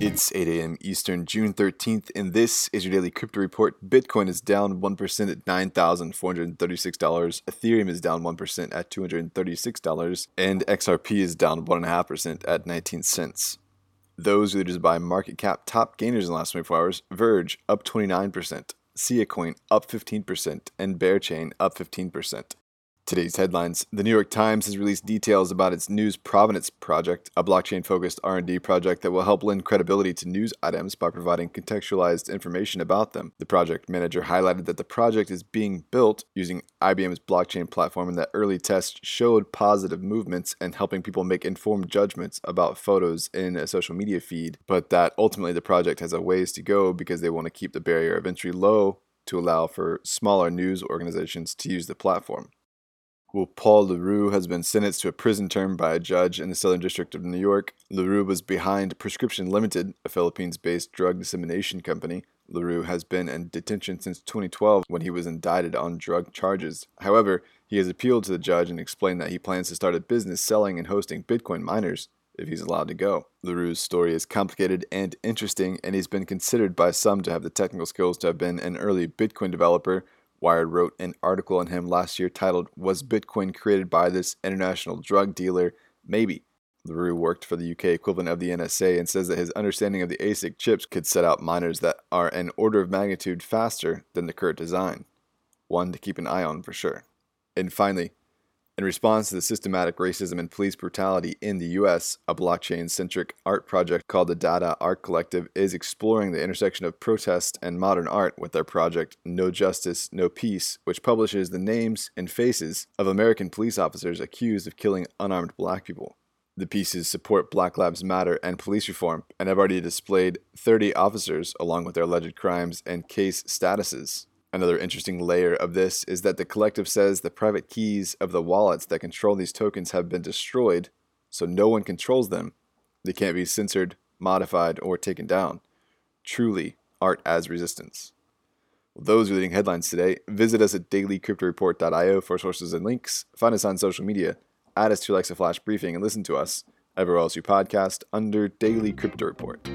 It's 8 a.m. Eastern, June 13th, and this is your daily crypto report. Bitcoin is down 1% at $9,436. Ethereum is down 1% at $236. And XRP is down 1.5% at 19 cents. Those leaders by market cap top gainers in the last 24 hours Verge up 29%, Sia Coin up 15%, and Bearchain up 15%. Today's headlines: The New York Times has released details about its News Provenance project, a blockchain-focused R&D project that will help lend credibility to news items by providing contextualized information about them. The project manager highlighted that the project is being built using IBM's blockchain platform and that early tests showed positive movements and helping people make informed judgments about photos in a social media feed, but that ultimately the project has a ways to go because they want to keep the barrier of entry low to allow for smaller news organizations to use the platform. Well, Paul Le Roux has been sentenced to a prison term by a judge in the Southern District of New York. Le Roux was behind Prescription Limited, a Philippines based drug dissemination company. Le Roux has been in detention since 2012 when he was indicted on drug charges. However, he has appealed to the judge and explained that he plans to start a business selling and hosting Bitcoin miners if he's allowed to go. Le Roux's story is complicated and interesting, and he's been considered by some to have the technical skills to have been an early Bitcoin developer Wired wrote an article on him last year titled, Was Bitcoin Created by This International Drug Dealer? Maybe. Le Roux worked for the UK equivalent of the NSA and says that his understanding of the ASIC chips could set out miners that are an order of magnitude faster than the current design. One to keep an eye on for sure. And finally, in response to the systematic racism and police brutality in the US, a blockchain centric art project called the Dada Art Collective is exploring the intersection of protest and modern art with their project No Justice, No Peace, which publishes the names and faces of American police officers accused of killing unarmed black people. The pieces support Black Lives Matter and police reform and have already displayed 30 officers along with their alleged crimes and case statuses. Another interesting layer of this is that the collective says the private keys of the wallets that control these tokens have been destroyed, so no one controls them. They can't be censored, modified, or taken down. Truly, art as resistance. Well, those are leading headlines today. Visit us at dailycryptoreport.io for sources and links. Find us on social media. Add us to Alexa Flash Briefing and listen to us everywhere else you podcast under Daily Crypto Report.